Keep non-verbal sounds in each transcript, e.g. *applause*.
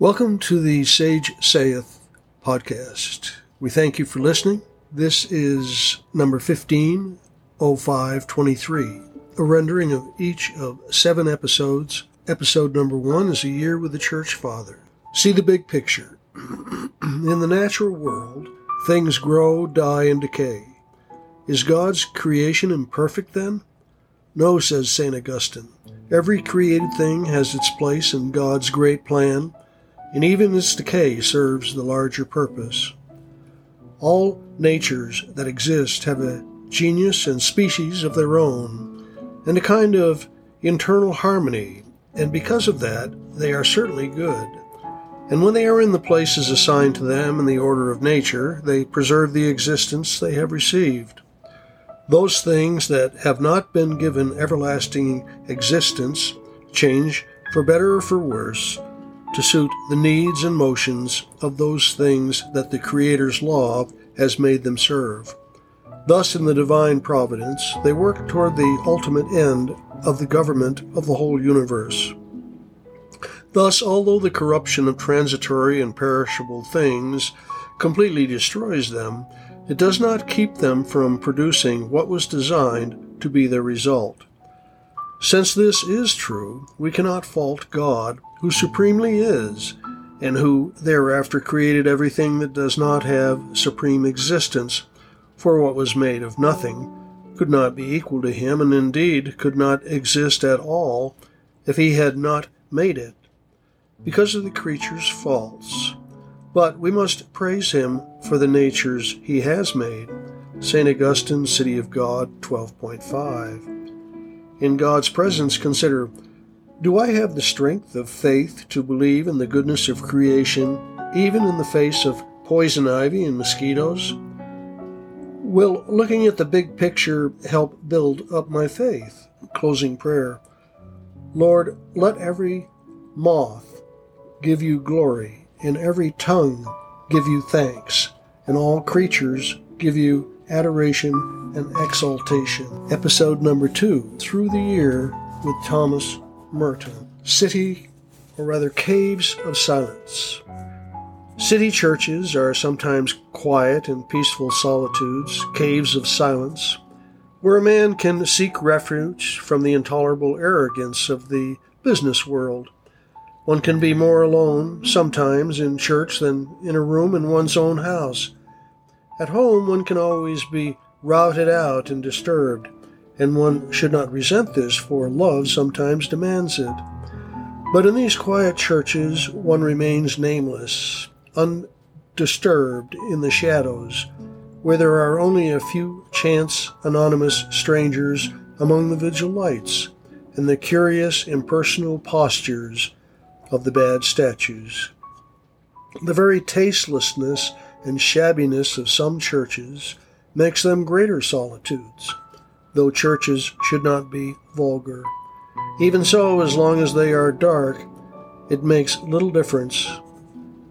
Welcome to the Sage Saith podcast. We thank you for listening. This is number 150523, a rendering of each of seven episodes. Episode number one is A Year with the Church Father. See the big picture. *clears throat* In the natural world, things grow, die, and decay. Is God's creation imperfect then? No, says St. Augustine. Every created thing has its place in God's great plan and even its decay serves the larger purpose. All natures that exist have a genus and species of their own, and a kind of internal harmony, and because of that, they are certainly good. And when they are in the places assigned to them in the order of nature, they preserve the existence they have received. Those things that have not been given everlasting existence change, for better or for worse, to suit the needs and motions of those things that the Creator's law has made them serve. Thus, in the divine providence, they work toward the ultimate end of the government of the whole universe. Thus, although the corruption of transitory and perishable things completely destroys them, it does not keep them from producing what was designed to be their result. Since this is true, we cannot fault God who supremely is, and who thereafter created everything that does not have supreme existence, for what was made of nothing could not be equal to him, and indeed could not exist at all if he had not made it, because of the creature's faults. But we must praise him for the natures he has made. St. Augustine, City of God, 12.5. In God's presence, consider do I have the strength of faith to believe in the goodness of creation, even in the face of poison ivy and mosquitoes? Will looking at the big picture help build up my faith? Closing prayer. Lord, let every moth give you glory, and every tongue give you thanks, and all creatures give you adoration and exaltation. Episode number two Through the Year with Thomas Merton. City, or rather caves of silence. City churches are sometimes quiet and peaceful solitudes, caves of silence, where a man can seek refuge from the intolerable arrogance of the business world. One can be more alone, sometimes, in church than in a room in one's own house. At home, one can always be routed out and disturbed and one should not resent this, for love sometimes demands it. But in these quiet churches, one remains nameless, undisturbed in the shadows, where there are only a few chance anonymous strangers among the vigil lights and the curious impersonal postures of the bad statues. The very tastelessness and shabbiness of some churches makes them greater solitudes though churches should not be vulgar. Even so, as long as they are dark, it makes little difference.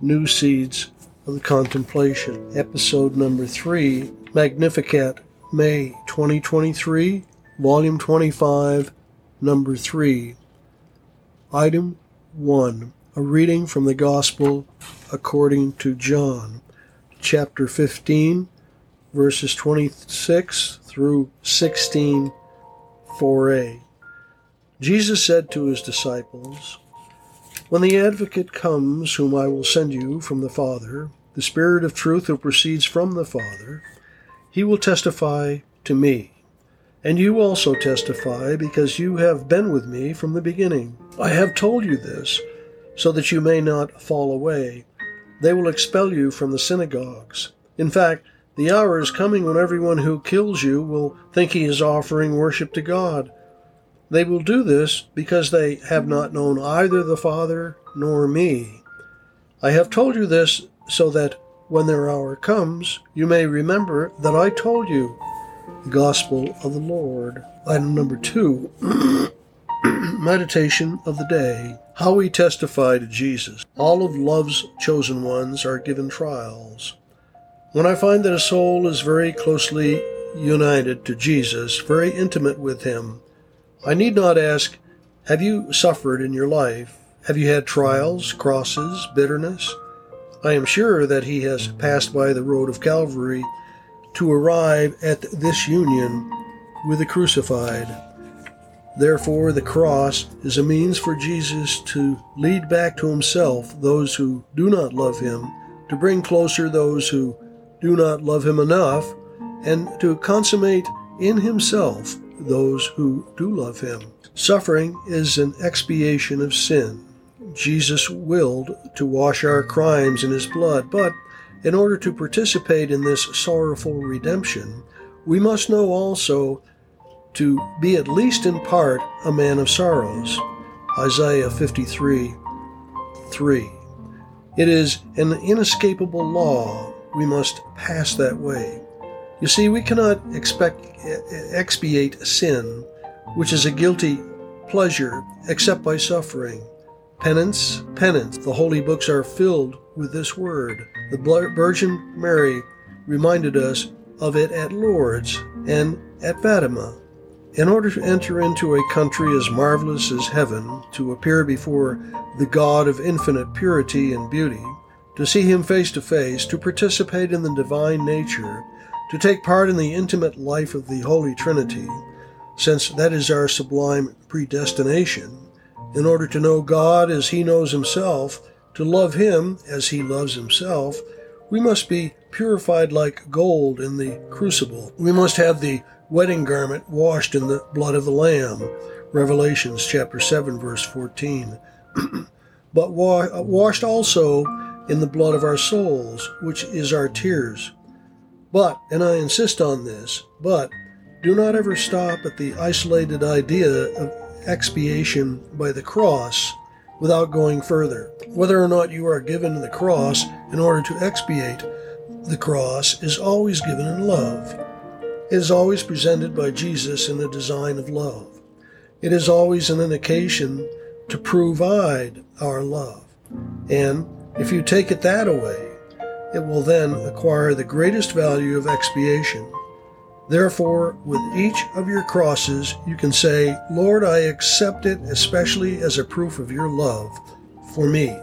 New Seeds of the Contemplation, Episode Number 3, Magnificat, May 2023, Volume 25, Number 3. Item 1 A reading from the Gospel according to John, chapter 15, verses 26 through 16 4a. Jesus said to his disciples, When the advocate comes, whom I will send you from the Father, the Spirit of truth who proceeds from the Father, he will testify to me. And you also testify, because you have been with me from the beginning. I have told you this, so that you may not fall away. They will expel you from the synagogues. In fact, the hour is coming when everyone who kills you will think he is offering worship to God. They will do this because they have not known either the Father nor me. I have told you this so that when their hour comes, you may remember that I told you. The Gospel of the Lord. Item number two *clears throat* Meditation of the Day. How we testify to Jesus. All of love's chosen ones are given trials. When I find that a soul is very closely united to Jesus, very intimate with Him, I need not ask, Have you suffered in your life? Have you had trials, crosses, bitterness? I am sure that he has passed by the road of Calvary to arrive at this union with the crucified. Therefore, the cross is a means for Jesus to lead back to himself those who do not love him, to bring closer those who do not love him enough, and to consummate in himself those who do love him. Suffering is an expiation of sin. Jesus willed to wash our crimes in his blood, but in order to participate in this sorrowful redemption, we must know also to be at least in part a man of sorrows. Isaiah 53 3. It is an inescapable law. We must pass that way. You see, we cannot expect expiate sin, which is a guilty pleasure, except by suffering. Penance, penance. The holy books are filled with this word. The Virgin Mary reminded us of it at Lourdes and at Fatima. In order to enter into a country as marvelous as heaven, to appear before the God of infinite purity and beauty, to see Him face to face, to participate in the divine nature, to take part in the intimate life of the Holy Trinity, since that is our sublime predestination, in order to know God as He knows Himself, to love Him as He loves Himself, we must be purified like gold in the crucible. We must have the wedding garment washed in the blood of the Lamb. Revelations chapter 7, verse 14. *clears throat* but wa- washed also in the blood of our souls, which is our tears. But, and I insist on this, but do not ever stop at the isolated idea of expiation by the cross without going further. Whether or not you are given the cross in order to expiate the cross is always given in love. It is always presented by Jesus in a design of love. It is always an indication to provide our love. And if you take it that away, it will then acquire the greatest value of expiation. Therefore, with each of your crosses, you can say, Lord, I accept it especially as a proof of your love for me.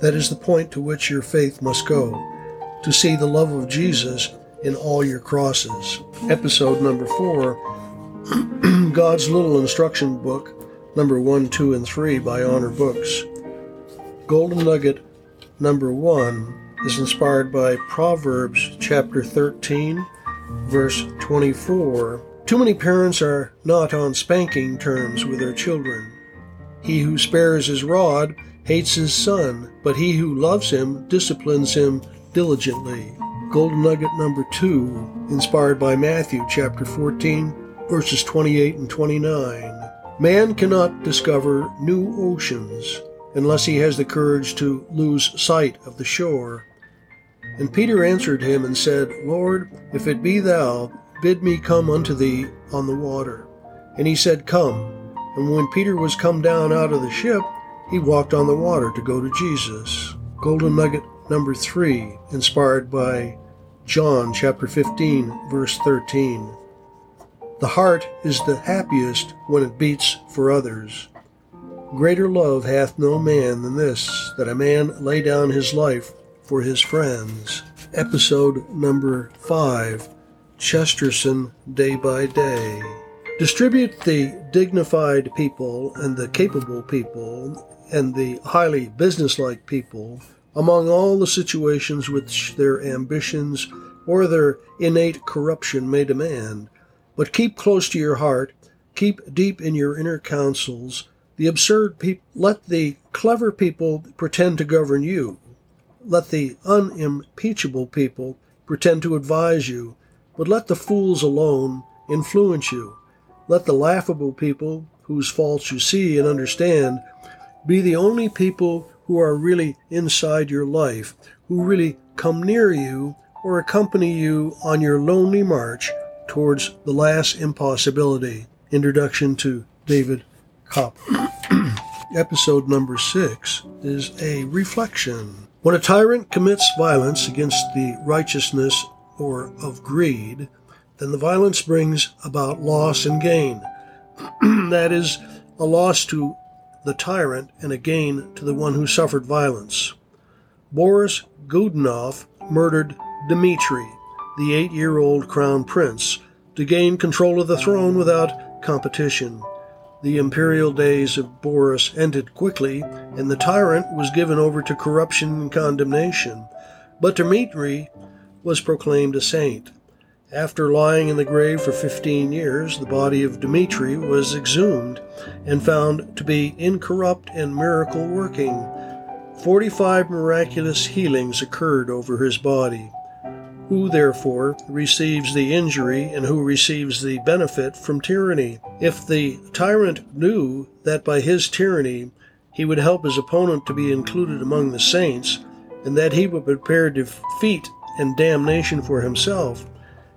That is the point to which your faith must go, to see the love of Jesus in all your crosses. Episode number four *clears throat* God's Little Instruction Book, number one, two, and three by Honor Books. Golden Nugget number one is inspired by Proverbs chapter 13 verse 24. Too many parents are not on spanking terms with their children. He who spares his rod hates his son, but he who loves him disciplines him diligently. Golden nugget number two, inspired by Matthew chapter 14, verses 28 and 29. Man cannot discover new oceans unless he has the courage to lose sight of the shore. And Peter answered him and said, Lord, if it be thou, bid me come unto thee on the water. And he said, Come. And when Peter was come down out of the ship, he walked on the water to go to Jesus. Golden nugget number three, inspired by John chapter 15, verse 13. The heart is the happiest when it beats for others. Greater love hath no man than this, that a man lay down his life for his friends. Episode number 5 Chesterton Day by Day. Distribute the dignified people and the capable people and the highly businesslike people among all the situations which their ambitions or their innate corruption may demand. But keep close to your heart, keep deep in your inner counsels the absurd people. Let the clever people pretend to govern you let the unimpeachable people pretend to advise you, but let the fools alone influence you. Let the laughable people, whose faults you see and understand, be the only people who are really inside your life, who really come near you or accompany you on your lonely march towards the last impossibility. Introduction to David Kopp. *clears throat* Episode number six is a reflection. When a tyrant commits violence against the righteousness or of greed, then the violence brings about loss and gain. *clears throat* that is, a loss to the tyrant and a gain to the one who suffered violence. Boris Godunov murdered Dmitri, the eight year old crown prince, to gain control of the throne without competition. The imperial days of Boris ended quickly, and the tyrant was given over to corruption and condemnation. But Dmitri was proclaimed a saint. After lying in the grave for 15 years, the body of Dmitri was exhumed and found to be incorrupt and miracle working. 45 miraculous healings occurred over his body. Who, therefore, receives the injury and who receives the benefit from tyranny? If the tyrant knew that by his tyranny he would help his opponent to be included among the saints, and that he would prepare defeat and damnation for himself,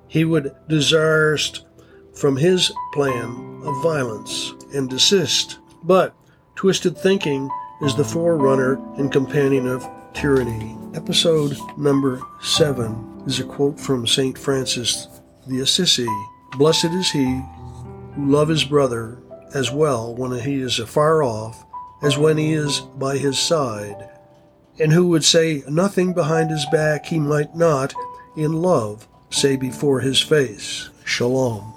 he would desist from his plan of violence and desist. But twisted thinking is the forerunner and companion of tyranny. Episode number seven is a quote from St. Francis the Assisi Blessed is he who love his brother as well when he is afar off as when he is by his side, and who would say nothing behind his back he might not, in love, say before his face. Shalom.